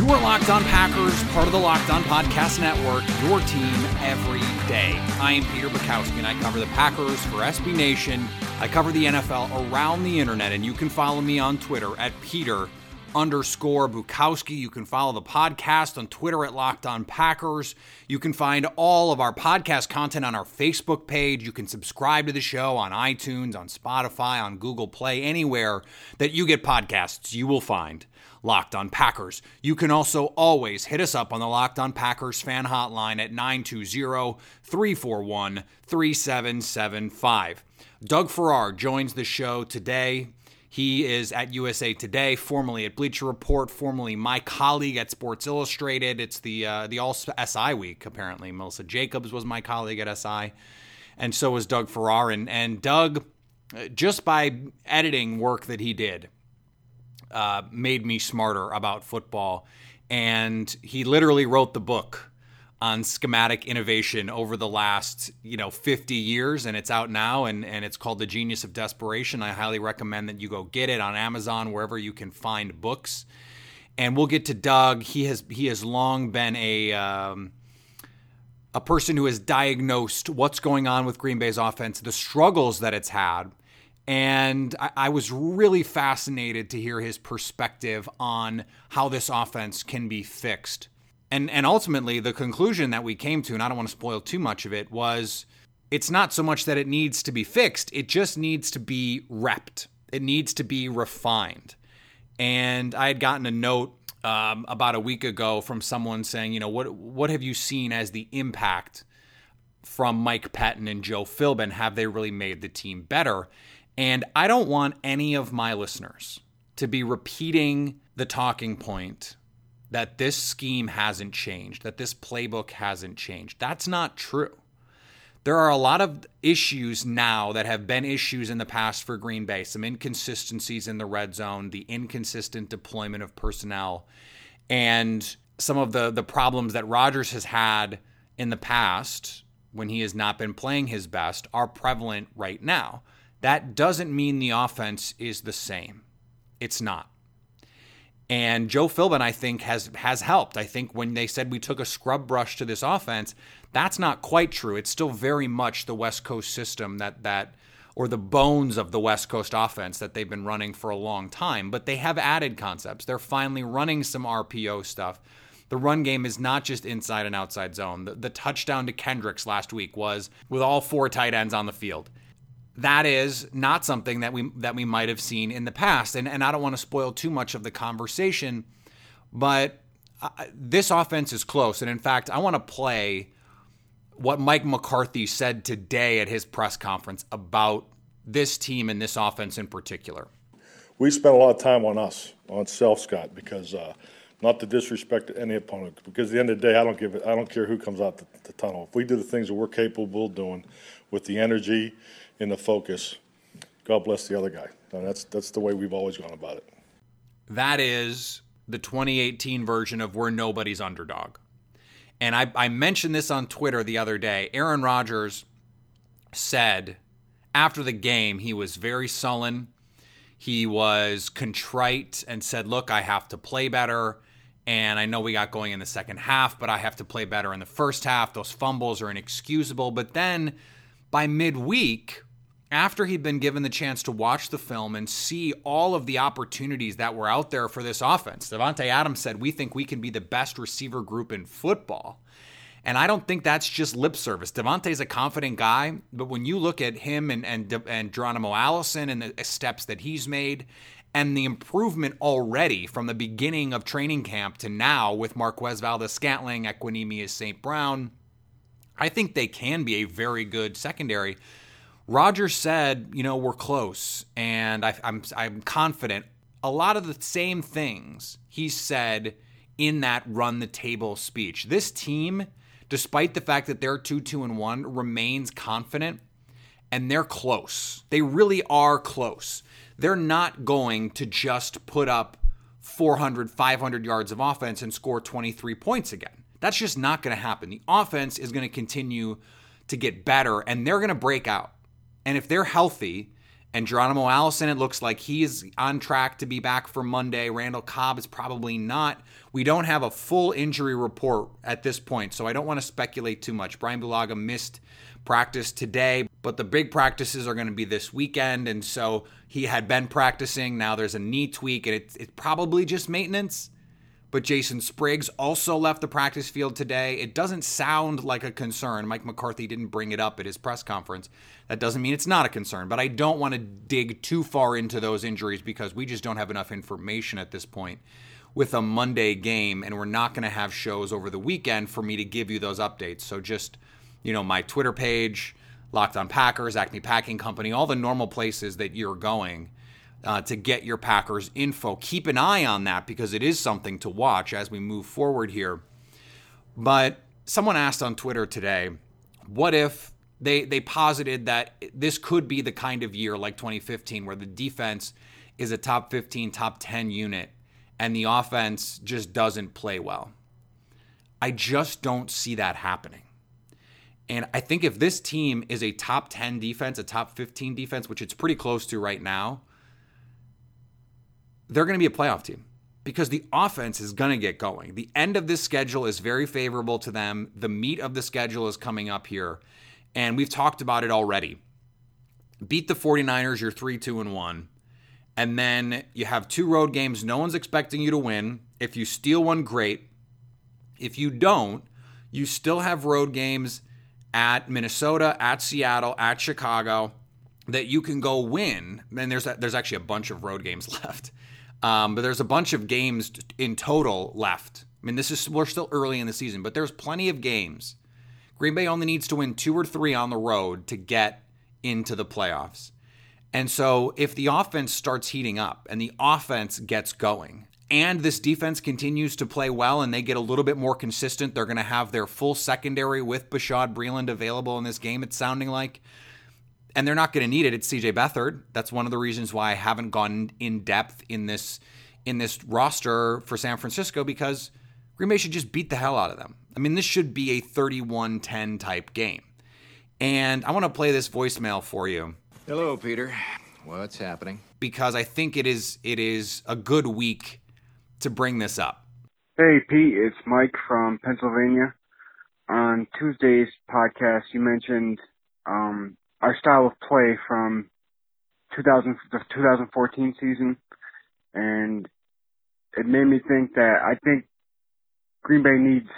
You are Locked On Packers, part of the Locked On Podcast Network, your team every day. I am Peter Bukowski, and I cover the Packers for SB Nation. I cover the NFL around the internet, and you can follow me on Twitter at Peter underscore Bukowski. You can follow the podcast on Twitter at Locked On Packers. You can find all of our podcast content on our Facebook page. You can subscribe to the show on iTunes, on Spotify, on Google Play, anywhere that you get podcasts, you will find Locked On Packers. You can also always hit us up on the Locked On Packers fan hotline at 920 341 3775. Doug Farrar joins the show today. He is at USA Today, formerly at Bleacher Report, formerly my colleague at Sports Illustrated. It's the uh, the All SI week apparently. Melissa Jacobs was my colleague at SI, and so was Doug Farrar. And and Doug, uh, just by editing work that he did, uh, made me smarter about football. And he literally wrote the book on schematic innovation over the last you know 50 years and it's out now and, and it's called the genius of desperation. I highly recommend that you go get it on amazon wherever you can find books. And we'll get to doug. He has he has long been a um, a person who has diagnosed what's going on with green bay's offense the struggles that it's had and I, I was really fascinated to hear his perspective on how this offense can be fixed. And and ultimately the conclusion that we came to and I don't want to spoil too much of it was it's not so much that it needs to be fixed it just needs to be repped. It needs to be refined. And I had gotten a note um, about a week ago from someone saying you know what what have you seen as the impact from Mike Pettine and Joe Philbin? Have they really made the team better and I don't want any of my listeners to be repeating the talking point that this scheme hasn't changed, that this playbook hasn't changed. That's not true. There are a lot of issues now that have been issues in the past for Green Bay, some inconsistencies in the red zone, the inconsistent deployment of personnel, and some of the the problems that Rodgers has had in the past when he has not been playing his best are prevalent right now. That doesn't mean the offense is the same. It's not. And Joe Philbin, I think, has has helped. I think when they said we took a scrub brush to this offense, that's not quite true. It's still very much the West Coast system that that or the bones of the West Coast offense that they've been running for a long time. But they have added concepts. They're finally running some RPO stuff. The run game is not just inside and outside zone. The, the touchdown to Kendricks last week was with all four tight ends on the field that is not something that we that we might have seen in the past. And and I don't want to spoil too much of the conversation, but uh, this offense is close. And in fact, I want to play what Mike McCarthy said today at his press conference about this team and this offense in particular. We spent a lot of time on us, on self, Scott, because uh, not to disrespect any opponent, because at the end of the day, I don't give it, I don't care who comes out the, the tunnel. If we do the things that we're capable of doing with the energy and the focus. God bless the other guy. And that's that's the way we've always gone about it. That is the 2018 version of we're nobody's underdog. And I, I mentioned this on Twitter the other day. Aaron Rodgers said after the game he was very sullen. He was contrite and said, Look, I have to play better. And I know we got going in the second half, but I have to play better in the first half. Those fumbles are inexcusable. But then by midweek, after he'd been given the chance to watch the film and see all of the opportunities that were out there for this offense. Davante Adams said, We think we can be the best receiver group in football. And I don't think that's just lip service. Davante's a confident guy, but when you look at him and and, and Geronimo Allison and the steps that he's made and the improvement already from the beginning of training camp to now with Marquez Valdes Scantling, Equanimeous St. Brown, I think they can be a very good secondary. Rodgers said, you know, we're close, and I, I'm I'm confident. A lot of the same things he said in that run the table speech. This team, despite the fact that they're two two and one, remains confident, and they're close. They really are close. They're not going to just put up 400, 500 yards of offense and score 23 points again. That's just not going to happen. The offense is going to continue to get better, and they're going to break out. And if they're healthy, and Geronimo Allison, it looks like he's on track to be back for Monday. Randall Cobb is probably not. We don't have a full injury report at this point, so I don't want to speculate too much. Brian Bulaga missed practice today, but the big practices are going to be this weekend. And so he had been practicing. Now there's a knee tweak, and it's, it's probably just maintenance but Jason Spriggs also left the practice field today. It doesn't sound like a concern. Mike McCarthy didn't bring it up at his press conference. That doesn't mean it's not a concern, but I don't want to dig too far into those injuries because we just don't have enough information at this point with a Monday game, and we're not going to have shows over the weekend for me to give you those updates. So just, you know, my Twitter page, Locked on Packers, Acme Packing Company, all the normal places that you're going uh, to get your Packers info. Keep an eye on that because it is something to watch as we move forward here. But someone asked on Twitter today, what if they they posited that this could be the kind of year like 2015 where the defense is a top 15, top 10 unit and the offense just doesn't play well. I just don't see that happening. And I think if this team is a top 10 defense, a top 15 defense, which it's pretty close to right now, they're going to be a playoff team because the offense is going to get going. The end of this schedule is very favorable to them. The meat of the schedule is coming up here, and we've talked about it already. Beat the 49ers, you're 3 2 and 1. And then you have two road games. No one's expecting you to win. If you steal one, great. If you don't, you still have road games at Minnesota, at Seattle, at Chicago that you can go win. And there's there's actually a bunch of road games left. Um, but there's a bunch of games in total left. I mean, this is we're still early in the season, but there's plenty of games. Green Bay only needs to win two or three on the road to get into the playoffs. And so if the offense starts heating up and the offense gets going, and this defense continues to play well and they get a little bit more consistent, they're going to have their full secondary with Bashaud Breeland available in this game, it's sounding like and they're not going to need it. It's CJ Beathard. That's one of the reasons why I haven't gone in depth in this in this roster for San Francisco because Green Bay should just beat the hell out of them. I mean, this should be a 31-10 type game. And I want to play this voicemail for you. Hello, Peter. What's happening? Because I think it is it is a good week to bring this up. Hey, Pete, it's Mike from Pennsylvania. On Tuesday's podcast, you mentioned um, our style of play from 2000 the 2014 season, and it made me think that I think Green Bay needs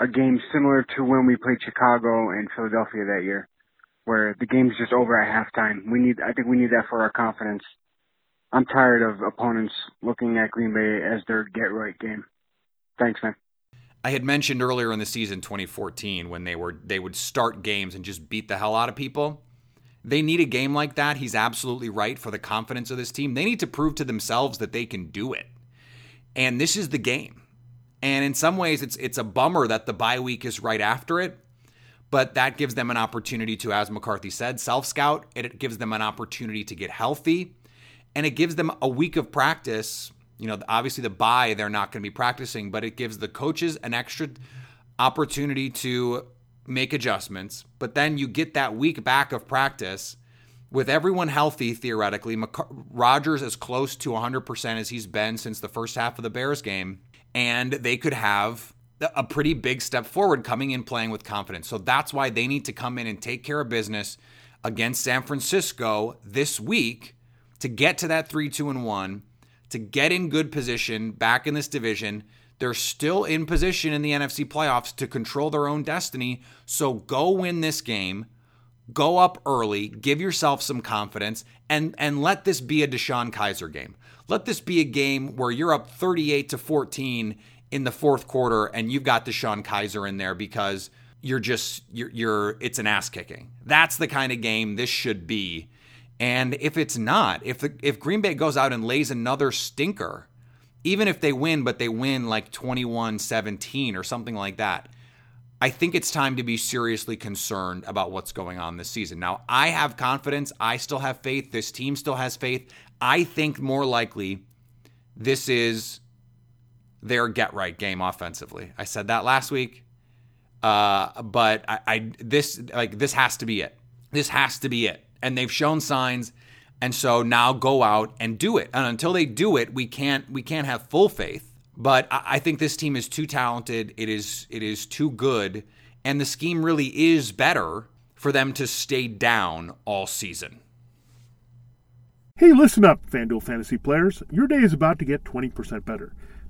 a game similar to when we played Chicago and Philadelphia that year, where the game's just over at halftime. We need I think we need that for our confidence. I'm tired of opponents looking at Green Bay as their get right game. Thanks, man. I had mentioned earlier in the season 2014 when they were they would start games and just beat the hell out of people. They need a game like that. He's absolutely right for the confidence of this team. They need to prove to themselves that they can do it. And this is the game. And in some ways it's it's a bummer that the bye week is right after it, but that gives them an opportunity to as McCarthy said, self-scout. It gives them an opportunity to get healthy and it gives them a week of practice you know, obviously the bye they're not going to be practicing, but it gives the coaches an extra opportunity to make adjustments. But then you get that week back of practice with everyone healthy theoretically. Rodgers as close to 100% as he's been since the first half of the Bears game, and they could have a pretty big step forward coming in playing with confidence. So that's why they need to come in and take care of business against San Francisco this week to get to that 3 2 and 1, to get in good position back in this division. They're still in position in the NFC playoffs to control their own destiny. So go win this game. Go up early, give yourself some confidence, and, and let this be a DeShone Kizer game. Let this be a game where you're up 38 to 14 in the fourth quarter and you've got DeShone Kizer in there because you're just you're, you're it's an ass kicking. That's the kind of game this should be. And if it's not, if the, if Green Bay goes out and lays another stinker, even if they win but they win like 21-17 or something like that, I think it's time to be seriously concerned about what's going on this season. Now, I have confidence. I still have faith. This team still has faith. I think more likely this is their get right game offensively. I said that last week. Uh, but I, I this like this has to be it. This has to be it. And they've shown signs. And so now go out and do it. And until they do it, we can't we can't have full faith. But I, think this team is too talented. It is it is too good. And the scheme really is better for them to stay down all season. Hey, listen up, FanDuel fantasy players. Your day is about to get 20% better.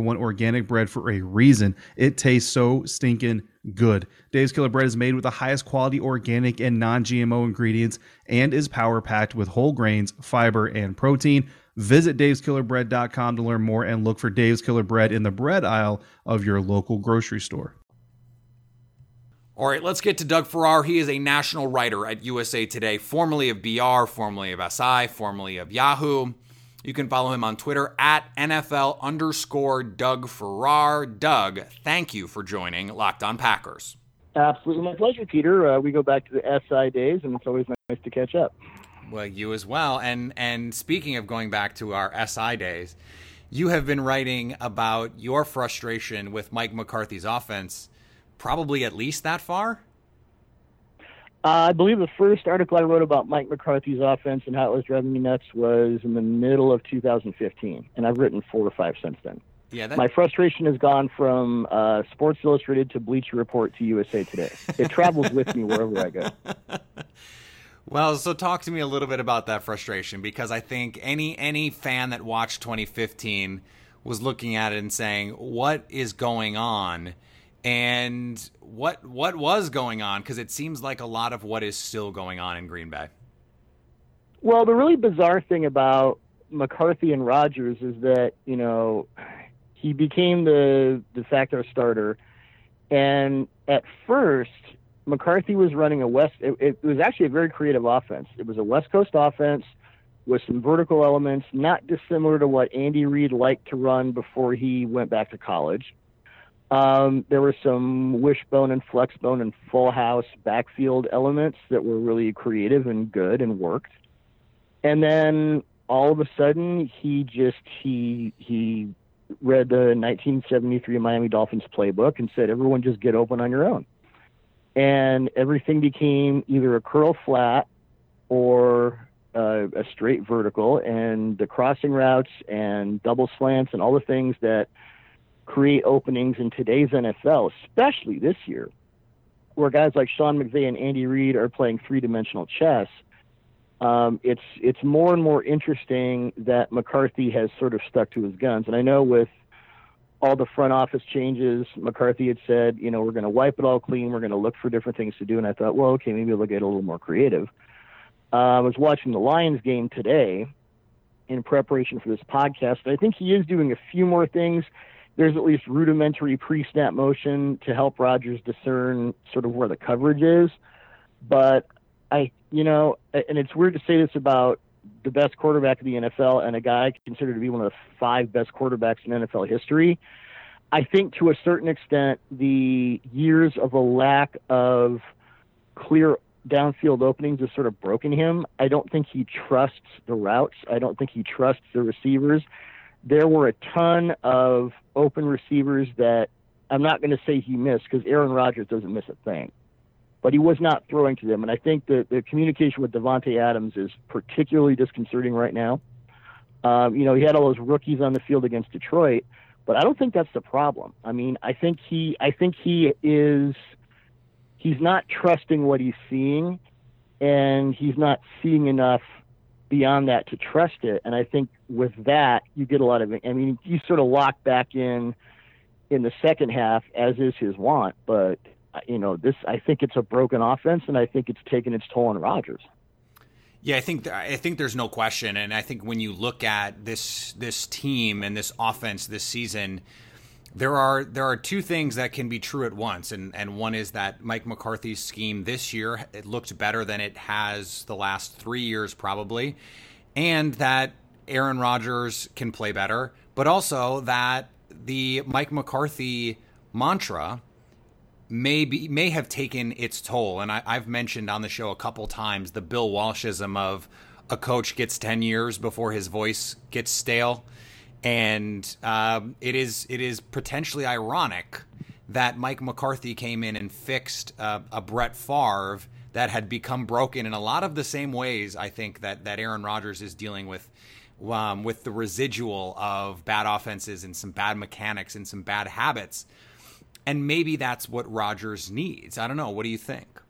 one organic bread for a reason. It tastes so stinking good. Dave's Killer Bread is made with the highest quality organic and non GMO ingredients and is power packed with whole grains, fiber, and protein. Visit daveskillerbread.com to learn more and look for Dave's Killer Bread in the bread aisle of your local grocery store. All right, let's get to Doug Farrar. He is a national writer at USA Today, formerly of BR, formerly of SI, formerly of Yahoo. You can follow him on Twitter at NFL underscore Doug Farrar. Doug, thank you for joining Locked On Packers. Absolutely my pleasure, Peter. Uh, we go back to the SI days, and it's always nice to catch up. Well, you as well. And and speaking of going back to our SI days, you have been writing about your frustration with Mike McCarthy's offense, probably at least that far. Uh, I believe the first article I wrote about Mike McCarthy's offense and how it was driving me nuts was in the middle of 2015, and I've written four or five since then. Yeah, that... my frustration has gone from uh, Sports Illustrated to Bleacher Report to USA Today. It travels with me wherever I go. Well, so talk to me a little bit about that frustration because I think any any fan that watched 2015 was looking at it and saying, "What is going on?" And what what was going on because it seems like a lot of what is still going on in Green Bay. Well, the really bizarre thing about McCarthy and Rodgers is that you know he became the de facto starter, and at first McCarthy was running a west. It, it was actually a very creative offense. It was a West Coast offense with some vertical elements, not dissimilar to what Andy Reid liked to run before he went back to college. Um, there were some wishbone and flexbone and full house backfield elements that were really creative and good and worked. And then all of a sudden, he just he he read the 1973 Miami Dolphins playbook and said, "Everyone, just get open on your own." And everything became either a curl flat or uh, a straight vertical, and the crossing routes and double slants and all the things that create openings in today's NFL, especially this year, where guys like Sean McVay and Andy Reid are playing three-dimensional chess. Um, it's it's more and more interesting that McCarthy has sort of stuck to his guns, and I know with all the front office changes, McCarthy had said, you know, we're going to wipe it all clean. We're going to look for different things to do. And I thought, well, okay, maybe we'll get a little more creative. Uh, I was watching the Lions game today in preparation for this podcast. I think he is doing a few more things. There's at least rudimentary pre-snap motion to help Rodgers discern sort of where the coverage is. But I, you know, and it's weird to say this about the best quarterback of the NFL and a guy considered to be one of the five best quarterbacks in NFL history. I think to a certain extent, the years of a lack of clear downfield openings has sort of broken him. I don't think he trusts the routes. I don't think he trusts the receivers. There were a ton of open receivers that I'm not going to say he missed because Aaron Rodgers doesn't miss a thing but he was not throwing to them. And I think that the communication with Davante Adams is particularly disconcerting right now. Um, you know, he had all those rookies on the field against Detroit, but I don't think that's the problem. I mean, I think he, I think he is, he's not trusting what he's seeing, and he's not seeing enough beyond that to trust it. And I think with that, you get a lot of. I mean, you sort of lock back in in the second half, as is his want, but you know, this I think it's a broken offense, and I think it's taken its toll on Rodgers. Yeah, I think I think there's no question, and I think when you look at this this team and this offense this season, there are there are two things that can be true at once, and and one is that Mike McCarthy's scheme this year it looked better than it has the last three years probably, and that Aaron Rodgers can play better, but also that the Mike McCarthy mantra may be may have taken its toll. And I, have mentioned on the show a couple times the Bill Walshism of a coach gets ten years before his voice gets stale, and um, it is it is potentially ironic that Mike McCarthy came in and fixed uh, a Brett Favre that had become broken in a lot of the same ways. I think that that Aaron Rodgers is dealing with. Um, with the residual of bad offenses and some bad mechanics and some bad habits and maybe that's what Rodgers needs. I don't know. What do you think?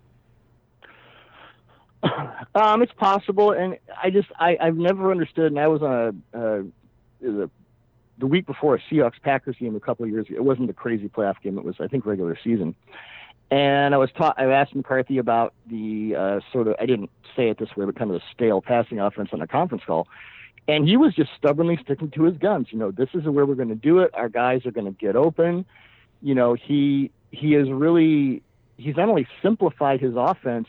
Um, it's possible, and I just I, I've never understood. And I was on a, uh, the the week before a Seahawks Packers game a couple of years ago. It wasn't a crazy playoff game. It was I think regular season. And I was taught. I asked McCarthy about the uh, sort of. I didn't say it this way, but kind of the stale passing offense on a conference call. And he was just stubbornly sticking to his guns. You know, this is where we're going to do it. Our guys are going to get open you know, he he has really he's not only simplified his offense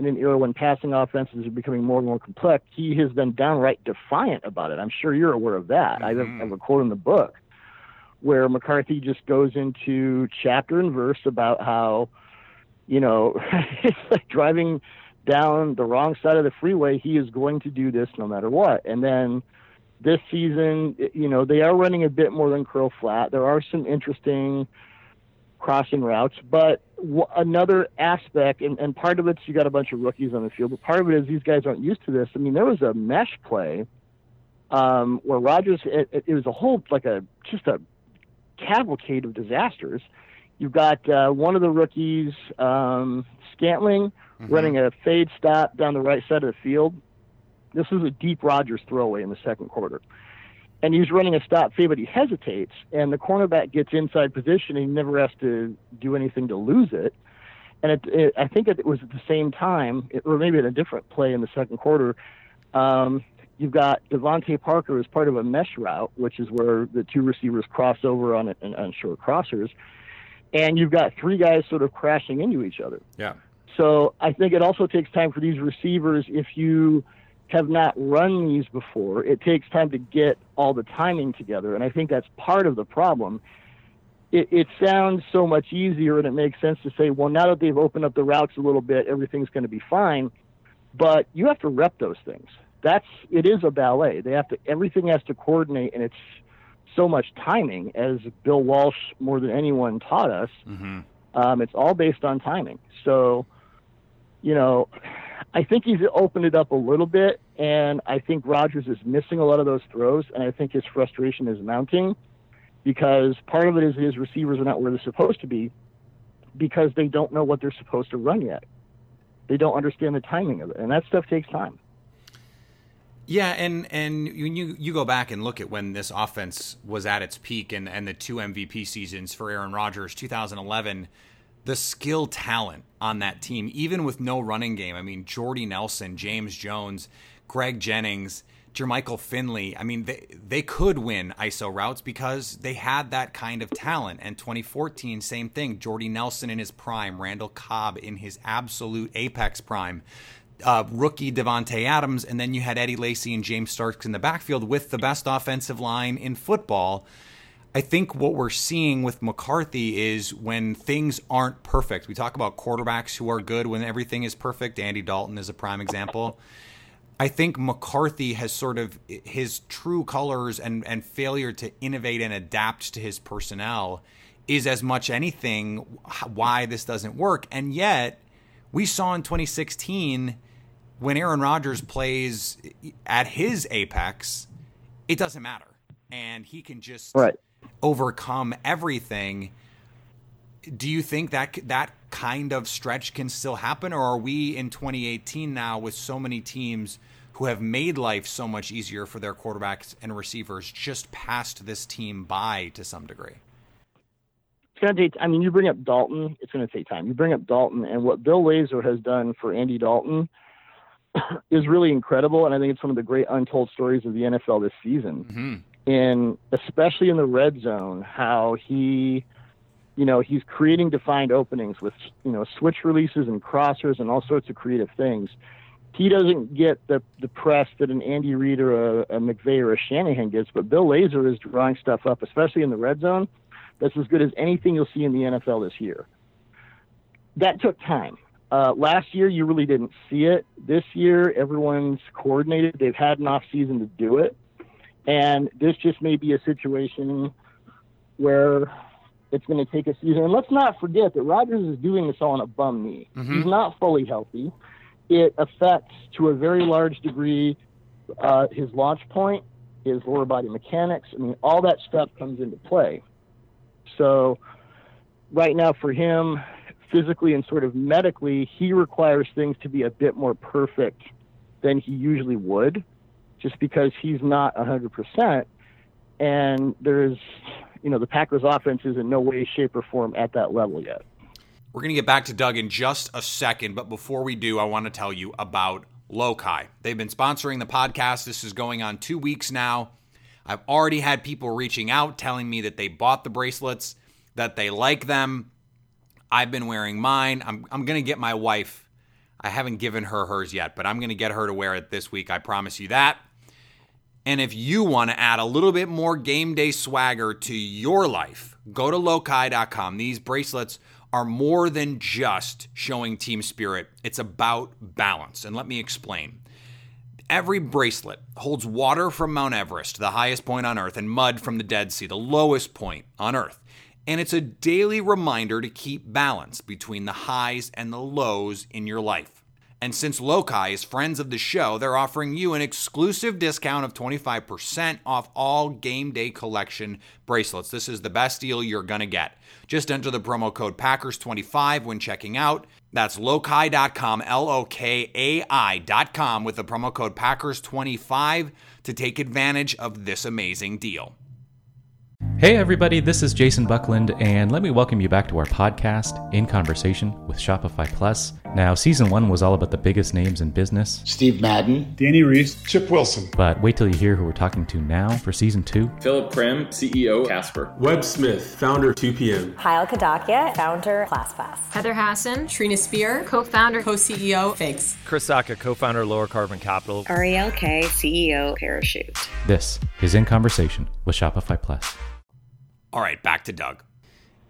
in an era when passing offenses are becoming more and more complex, he has been downright defiant about it. I'm sure you're aware of that. Mm-hmm. I, have, I have a quote in the book where McCarthy just goes into chapter and verse about how, you know, it's like driving down the wrong side of the freeway. He is going to do this no matter what. And then this season, you know, they are running a bit more than curl flat. There are some interesting crossing routes, but w- another aspect, and, and part of it's you got a bunch of rookies on the field, but part of it is these guys aren't used to this. I mean, there was a mesh play um, where Rodgers, it, it, was a whole, like a, just a cavalcade of disasters. You've got uh, one of the rookies, um, Scantling, mm-hmm. running a fade stop down the right side of the field this is a deep Rodgers throwaway in the second quarter. And he's running a stop fade, but he hesitates, and the cornerback gets inside position, and he never has to do anything to lose it. And it, it, I think it was at the same time, it, or maybe at a different play in the second quarter. Um, you've got DeVante Parker as part of a mesh route, which is where the two receivers cross over on, on, on short crossers, and you've got three guys sort of crashing into each other. Yeah. So I think it also takes time for these receivers if you have not run these before, it takes time to get all the timing together. And I think that's part of the problem. It, it sounds so much easier and it makes sense to say, well, now that they've opened up the routes a little bit, everything's going to be fine. But you have to rep those things. that's it is a ballet. They have to everything has to coordinate, and it's so much timing, as Bill Walsh more than anyone taught us. Mm-hmm. Um, it's all based on timing. So, you know, I think he's opened it up a little bit, and I think Rodgers is missing a lot of those throws, and I think his frustration is mounting because part of it is his receivers are not where they're supposed to be because they don't know what they're supposed to run yet. They don't understand the timing of it, and that stuff takes time. Yeah, and and when you you go back and look at when this offense was at its peak and and the two MVP seasons for Aaron Rodgers, 2011, the skill talent on that team, even with no running game. I mean, Jordy Nelson, James Jones, Greg Jennings, Jermichael Finley. I mean, they they could win ISO routes because they had that kind of talent. And 2014, same thing. Jordy Nelson in his prime, Randall Cobb in his absolute apex prime uh, rookie Davante Adams, and then you had Eddie Lacy and James Starks in the backfield with the best offensive line in football. I think what we're seeing with McCarthy is when things aren't perfect. We talk about quarterbacks who are good when everything is perfect. Andy Dalton is a prime example. I think McCarthy has sort of his true colors and, and failure to innovate and adapt to his personnel is as much anything why this doesn't work. And yet, we saw in 2016 when Aaron Rodgers plays at his apex, it doesn't matter. And he can just right. Overcome everything. Do you think that that kind of stretch can still happen? Or are we in 2018 now with so many teams who have made life so much easier for their quarterbacks and receivers just passed this team by to some degree? It's going to take, I mean, you bring up Dalton, it's going to take time. You bring up Dalton, and what Bill Lazor has done for Andy Dalton is really incredible, and I think it's one of the great untold stories of the NFL this season. Mm-hmm. And especially in the red zone, how he, you know, he's creating defined openings with you know switch releases and crossers and all sorts of creative things. He doesn't get the the press that an Andy Reid or a, a McVay or a Shanahan gets, but Bill Lazor is drawing stuff up, especially in the red zone. That's as good as anything you'll see in the NFL this year. That took time. Uh, last year, you really didn't see it. This year, everyone's coordinated. They've had an off season to do it, and this just may be a situation where it's going to take a season. And let's not forget that Rodgers is doing this all on a bum knee. Mm-hmm. He's not fully healthy. It affects to a very large degree uh, his launch point, his lower body mechanics. I mean, all that stuff comes into play. So, right now for him, physically and sort of medically, he requires things to be a bit more perfect than he usually would, just because he's not 100%. And there's, you know, the Packers offense is in no way, shape, or form at that level yet. We're going to get back to Doug in just a second, but before we do, I want to tell you about Lokai. They've been sponsoring the podcast. This is going on two weeks now. I've already had people reaching out telling me that they bought the bracelets, that they like them. I've been wearing mine. I'm, I'm going to get my wife. I haven't given her hers yet, but I'm going to get her to wear it this week. I promise you that. And if you want to add a little bit more game day swagger to your life, go to lokai.com. These bracelets are more than just showing team spirit, it's about balance. And let me explain. Every bracelet holds water from Mount Everest, the highest point on Earth, and mud from the Dead Sea, the lowest point on Earth. And it's a daily reminder to keep balance between the highs and the lows in your life. And since Lokai is friends of the show, they're offering you an exclusive discount of 25% off all game day collection bracelets. This is the best deal you're going to get. Just enter the promo code Packers25 when checking out. That's lokai.com, L O K A I.com, with the promo code Packers25 to take advantage of this amazing deal. Hey, everybody, this is Jason Buckland, and let me welcome you back to our podcast, In Conversation with Shopify Plus. Now, season one was all about the biggest names in business. Steve Madden, Danny Reese, Chip Wilson. But wait till you hear who we're talking to now for season two. Philip Krim, CEO Casper, Webb Smith, founder 2PM, Kyle Kadakia, founder ClassPass, Heather Hasson, Trina Spear, co founder, co CEO, Figs, Chris Sacca, co founder, Lower Carbon Capital, Ariel Kaye, CEO, Parachute. This is In Conversation with Shopify Plus. All right, back to Doug.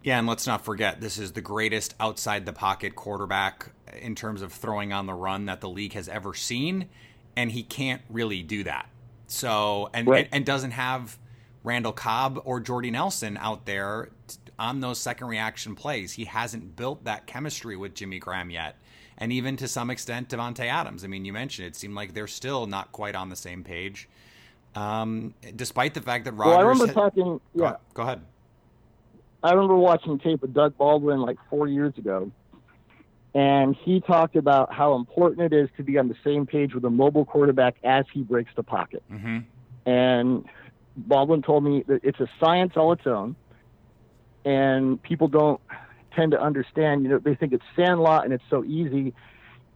Yeah, and let's not forget, this is the greatest outside the pocket quarterback in terms of throwing on the run that the league has ever seen. and he can't really do that. So and Right. and, and doesn't have Randall Cobb or Jordy Nelson out there on those second reaction plays. He hasn't built that chemistry with Jimmy Graham yet. And even to some extent, Davante Adams. I mean, you mentioned it seemed like they're still not quite on the same page, um, despite the fact that Rodgers. Well, I remember had- talking. Go- Yeah, go ahead. I remember watching tape of Doug Baldwin like four years ago, and he talked about how important it is to be on the same page with a mobile quarterback as he breaks the pocket. Mm-hmm. And Baldwin told me that it's a science all its own, and people don't tend to understand. You know, they think it's sandlot and it's so easy.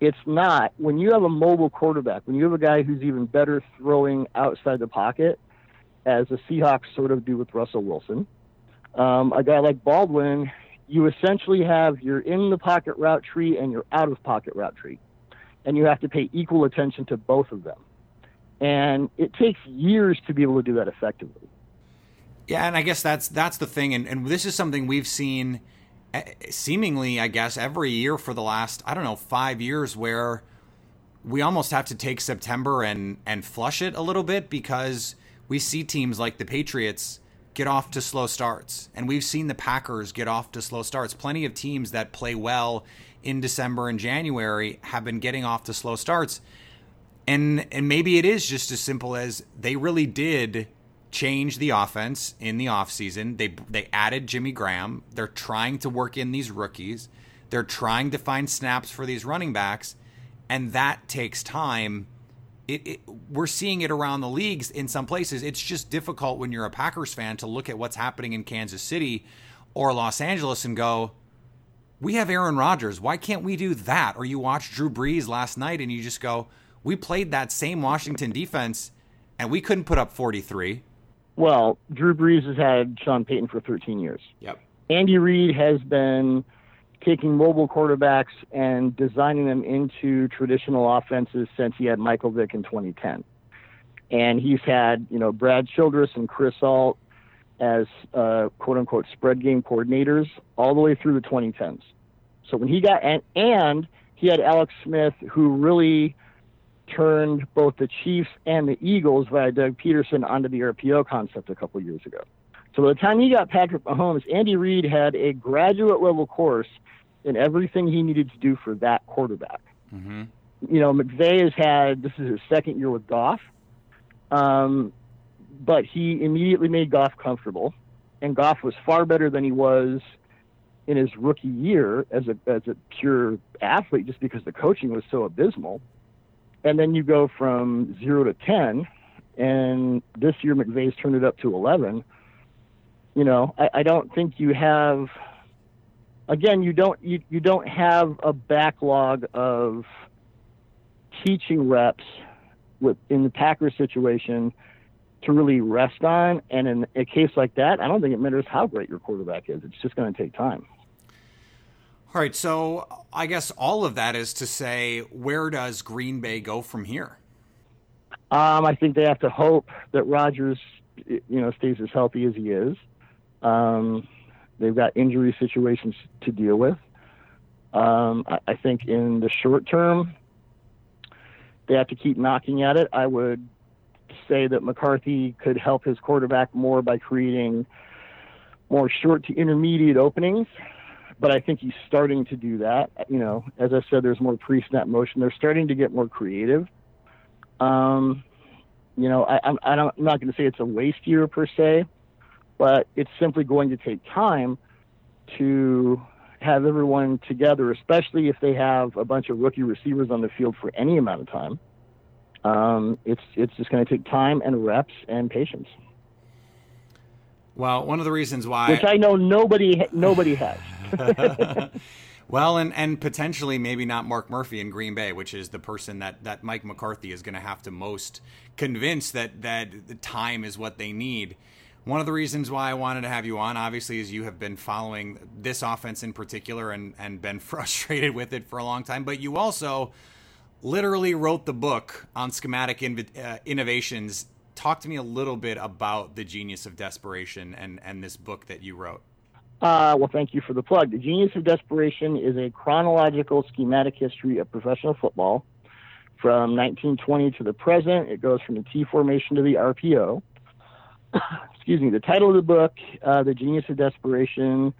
It's not. When you have a mobile quarterback, when you have a guy who's even better throwing outside the pocket, as the Seahawks sort of do with Russell Wilson, um, a guy like Baldwin, you essentially have your in the pocket route tree and your out of pocket route tree, and you have to pay equal attention to both of them. And it takes years to be able to do that effectively. Yeah, and I guess that's that's the thing, and, and this is something we've seen eh, seemingly, I guess, every year for the last I don't know five years, where we almost have to take September and and flush it a little bit because we see teams like the Patriots get off to slow starts, and we've seen the Packers get off to slow starts. Plenty of teams that play well in December and January have been getting off to slow starts and and maybe it is just as simple as they really did change the offense in the offseason. They they added Jimmy Graham. They're trying to work in these rookies. They're trying to find snaps for these running backs, and that takes time. It, it, we're seeing it around the leagues in some places. It's just difficult when you're a Packers fan to look at what's happening in Kansas City or Los Angeles and go, we have Aaron Rodgers. Why can't we do that? Or you watch Drew Brees last night and you just go, we played that same Washington defense and we couldn't put up 43. Well, Drew Brees has had Sean Payton for 13 years. Yep. Andy Reid has been taking mobile quarterbacks and designing them into traditional offenses since he had Michael Vick in 2010. And he's had, you know, Brad Childress and Chris Ault as uh, quote unquote spread game coordinators all the way through the 2010s. So when he got, and, and he had Alex Smith, who really turned both the Chiefs and the Eagles via Doug Pederson onto the RPO concept a couple years ago. So by the time he got Patrick Mahomes, Andy Reid had a graduate level course in everything he needed to do for that quarterback. Mm-hmm. You know, McVay has had this is his second year with Goff, um, but he immediately made Goff comfortable, and Goff was far better than he was in his rookie year as a as a pure athlete, just because the coaching was so abysmal. And then you go from zero to ten, and this year McVay's turned it up to eleven. You know, I, I don't think you have. Again, you don't you, you don't have a backlog of teaching reps with in the Packers situation to really rest on. And in a case like that, I don't think it matters how great your quarterback is. It's just going to take time. All right, so I guess all of that is to say, where does Green Bay go from here? Um, I think they have to hope that Rodgers, you know, stays as healthy as he is. Um, they've got injury situations to deal with. Um, I, I think in the short term, they have to keep knocking at it. I would say that McCarthy could help his quarterback more by creating more short to intermediate openings. But I think he's starting to do that. You know, as I said, there's more pre-snap motion. They're starting to get more creative. Um, you know, I, I'm, I I'm not going to say it's a waste year per se, but it's simply going to take time to have everyone together, especially if they have a bunch of rookie receivers on the field for any amount of time. Um, it's it's just going to take time and reps and patience, Well, one of the reasons why which I know nobody nobody has. well, and and potentially maybe not Mark Murphy in Green Bay, which is the person that that Mike McCarthy is going to have to most convince that that the time is what they need. One of the reasons why I wanted to have you on, obviously, is you have been following this offense in particular and and been frustrated with it for a long time, but you also literally wrote the book on schematic inv- uh, innovations. Talk to me a little bit about the genius of desperation and and this book that you wrote. Uh, well, thank you for the plug. The Genius of Desperation is a chronological schematic history of professional football from 1920 to the present. It goes from the T formation to the RPO. Excuse me. The title of the book, uh, The Genius of Desperation,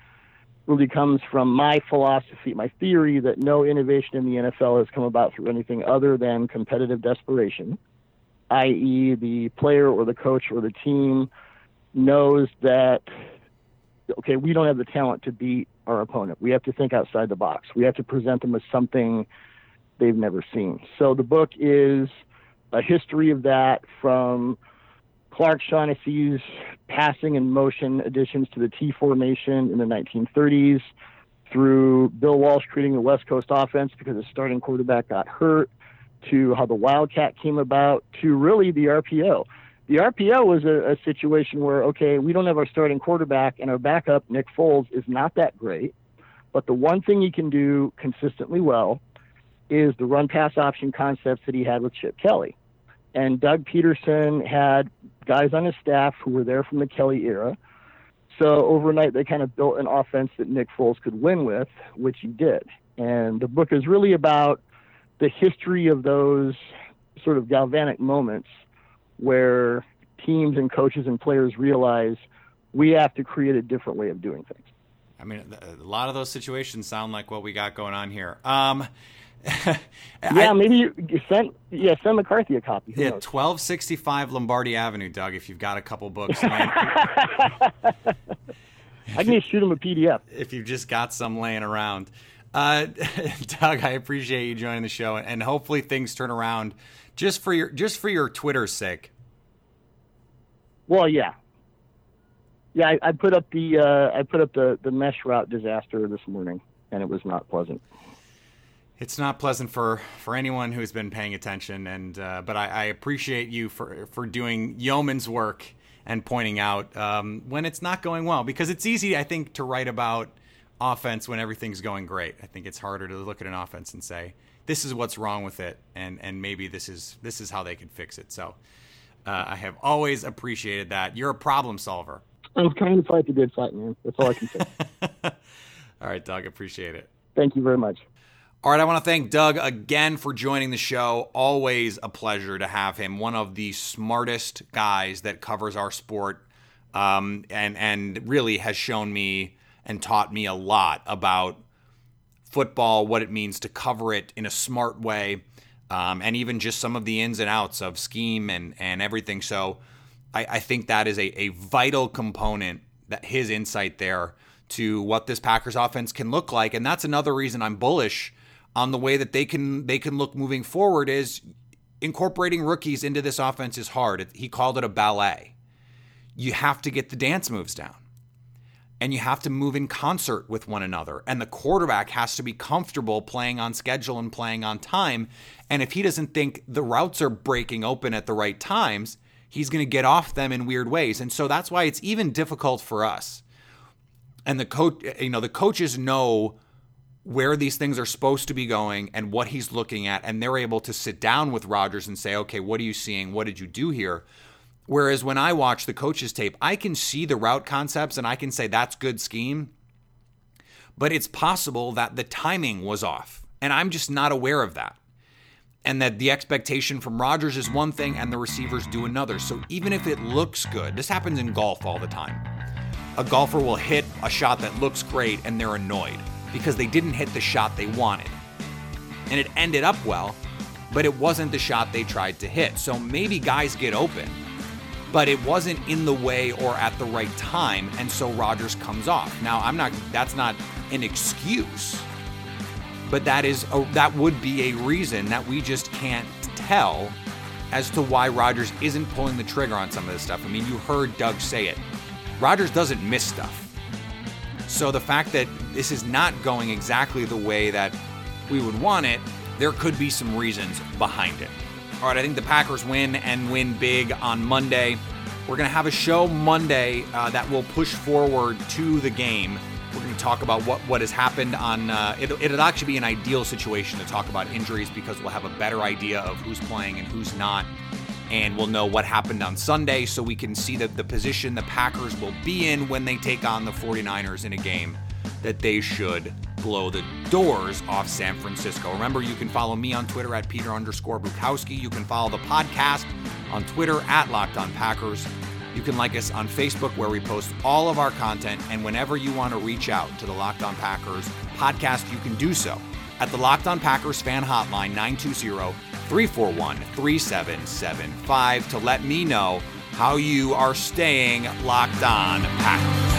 really comes from my philosophy, my theory that no innovation in the NFL has come about through anything other than competitive desperation, i.e., the player or the coach or the team knows that, okay, we don't have the talent to beat our opponent. We have to think outside the box. We have to present them with something they've never seen. So the book is a history of that from Clark Shaughnessy's passing and motion additions to the T formation in the 1930s through Bill Walsh creating the West Coast offense because his starting quarterback got hurt to how the Wildcat came about to really the RPO. The RPO was a, a situation where, okay, we don't have our starting quarterback and our backup, Nick Foles, is not that great. But the one thing he can do consistently well is the run pass option concepts that he had with Chip Kelly. And Doug Pederson had guys on his staff who were there from the Kelly era. So overnight, they kind of built an offense that Nick Foles could win with, which he did. And the book is really about the history of those sort of galvanic moments where teams and coaches and players realize we have to create a different way of doing things. I mean, a lot of those situations sound like what we got going on here. Um, yeah, I, maybe you send yeah send McCarthy a copy. Who yeah, twelve sixty five Lombardi Avenue, Doug. If you've got a couple books, I can just shoot him a PDF. If you've just got some laying around, uh, Doug, I appreciate you joining the show, and hopefully things turn around just for your just for your Twitter's sake. Well, yeah, yeah. I, I put up the uh, I put up the the mesh route disaster this morning, and it was not pleasant it's not pleasant for for anyone who's been paying attention and uh, but I, I, appreciate you for for doing yeoman's work and pointing out um, when it's not going well because it's easy i think to write about offense when everything's going great. I think it's harder to look at an offense and say this is what's wrong with it and and maybe this is this is how they could fix it. So uh, i have always appreciated that. You're a problem solver. I'm trying to fight the good fight man. That's all i can say. All right doug appreciate it. Thank you very much all right, I want to thank Doug again for joining the show. Always a pleasure to have him. One of the smartest guys that covers our sport, um, and and really has shown me and taught me a lot about football, what it means to cover it in a smart way, um, and even just some of the ins and outs of scheme and and everything. So, I, I think that is a, a vital component that his insight there to what this Packers offense can look like, and that's another reason I'm bullish on the way that they can they can look moving forward is incorporating rookies into this offense is hard. He called it a ballet. You have to get the dance moves down. And you have to move in concert with one another. And the quarterback has to be comfortable playing on schedule and playing on time. And if he doesn't think the routes are breaking open at the right times, he's going to get off them in weird ways. And so that's why it's even difficult for us. And the coach, you know, the coaches know where these things are supposed to be going and what he's looking at and they're able to sit down with Rodgers and say, "Okay, what are you seeing? What did you do here?" Whereas when I watch the coach's tape, I can see the route concepts and I can say that's good scheme. But it's possible that the timing was off and I'm just not aware of that. And that the expectation from Rodgers is one thing and the receivers do another. So even if it looks good, this happens in golf all the time. A golfer will hit a shot that looks great and they're annoyed because they didn't hit the shot they wanted. And it ended up well, but it wasn't the shot they tried to hit. So maybe guys get open, but it wasn't in the way or at the right time, and so Rodgers comes off. Now, I'm not that's not an excuse. But that is a, that would be a reason that we just can't tell as to why Rodgers isn't pulling the trigger on some of this stuff. I mean, you heard Doug say it. Rodgers doesn't miss stuff. So the fact that this is not going exactly the way that we would want it, there could be some reasons behind it. All right, I think the Packers win and win big on Monday. We're going to have a show Monday uh, that will push forward to the game. We're going to talk about what, what has happened on. Uh, it, it'll actually be an ideal situation to talk about injuries because we'll have a better idea of who's playing and who's not and we'll know what happened on Sunday so we can see the, the position the Packers will be in when they take on the 49ers in a game that they should blow the doors off San Francisco. Remember, you can follow me on Twitter at Peter underscore Bukowski. You can follow the podcast on Twitter at Locked On Packers. You can like us on Facebook where we post all of our content. And whenever you want to reach out to the Locked On Packers podcast, you can do so at the Locked On Packers fan hotline 920 341 3775 to let me know how you are staying locked on Packers.